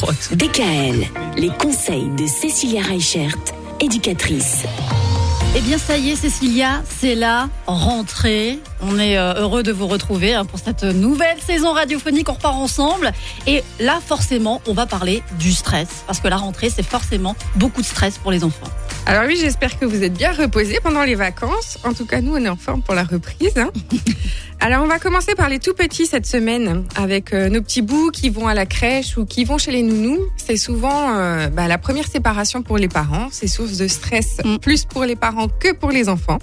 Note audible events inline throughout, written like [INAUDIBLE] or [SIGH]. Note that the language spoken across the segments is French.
DKL, les conseils de Cécilia Reichert, éducatrice. Eh bien, ça y est, Cécilia, c'est la rentrée. On est euh, heureux de vous retrouver hein, pour cette nouvelle saison radiophonique. On repart ensemble. Et là, forcément, on va parler du stress. Parce que la rentrée, c'est forcément beaucoup de stress pour les enfants. Alors oui, j'espère que vous êtes bien reposés pendant les vacances. En tout cas, nous, on est en forme pour la reprise. hein. [LAUGHS] Alors, on va commencer par les tout petits cette semaine, avec euh, nos petits bouts qui vont à la crèche ou qui vont chez les nounous. C'est souvent euh, bah, la première séparation pour les parents. C'est source de stress, Mm. plus pour les parents que pour les enfants.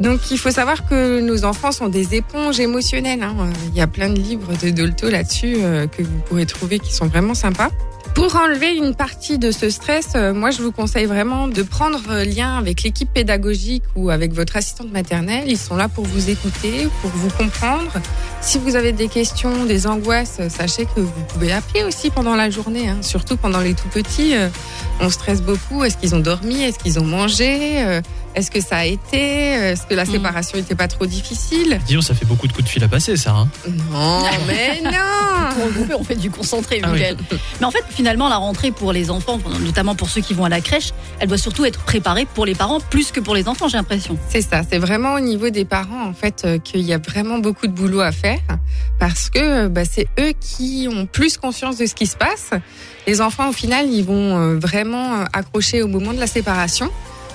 Donc, il faut savoir que nos enfants sont des éponges émotionnelles. hein. Il y a plein de livres de Dolto là-dessus euh, que vous pourrez trouver qui sont vraiment sympas. Pour enlever une partie de ce stress, euh, moi je vous conseille vraiment de prendre euh, lien avec l'équipe pédagogique ou avec votre assistante maternelle. Ils sont là pour vous écouter, pour vous comprendre. Si vous avez des questions, des angoisses, sachez que vous pouvez appeler aussi pendant la journée, hein. surtout pendant les tout petits. euh, on stresse beaucoup. Est-ce qu'ils ont dormi? Est-ce qu'ils ont mangé? Est-ce que ça a été? Est-ce que la Mm. séparation n'était pas trop difficile? Disons, ça fait beaucoup de coups de fil à passer, ça. Hein Non, mais [LAUGHS] non Pour regrouper, on fait du concentré, Ah oui. Mais en fait, finalement, la rentrée pour les enfants, notamment pour ceux qui vont à la crèche, elle doit surtout être préparée pour les parents plus que pour les enfants, j'ai l'impression. C'est ça, c'est vraiment au niveau des parents en fait euh, qu'il y a vraiment beaucoup de boulot à faire parce que euh, bah, c'est eux qui ont plus conscience de ce qui se passe. Les enfants au final ils vont euh, vraiment accrocher au moment de la séparation,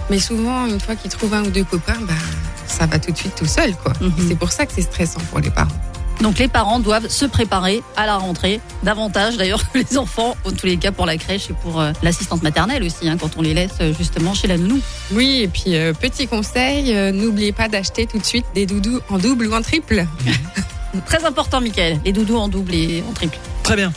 mais souvent une fois qu'ils trouvent un ou deux copains, bah, ça va tout de suite tout seul quoi. Mhm. C'est pour ça que c'est stressant pour les parents. Donc les parents doivent se préparer à la rentrée, davantage d'ailleurs que [LAUGHS] les enfants, en tous les cas pour la crèche et pour euh, l'assistante maternelle aussi, hein, quand on les laisse euh, justement chez la nounou. Oui, et puis euh, petit conseil, euh, n'oubliez pas d'acheter tout de suite des doudous en double ou en triple. [LAUGHS] Très important, Mickaël, les doudous en double et en triple. Très bien.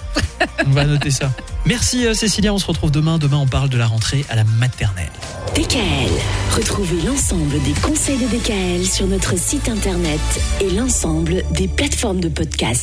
On va noter ça. Merci euh, Cécilia, on se retrouve demain. Demain, on parle de la rentrée à la maternelle. DKL, retrouvez l'ensemble des conseils de DKL sur notre site internet et l'ensemble des plateformes de podcast.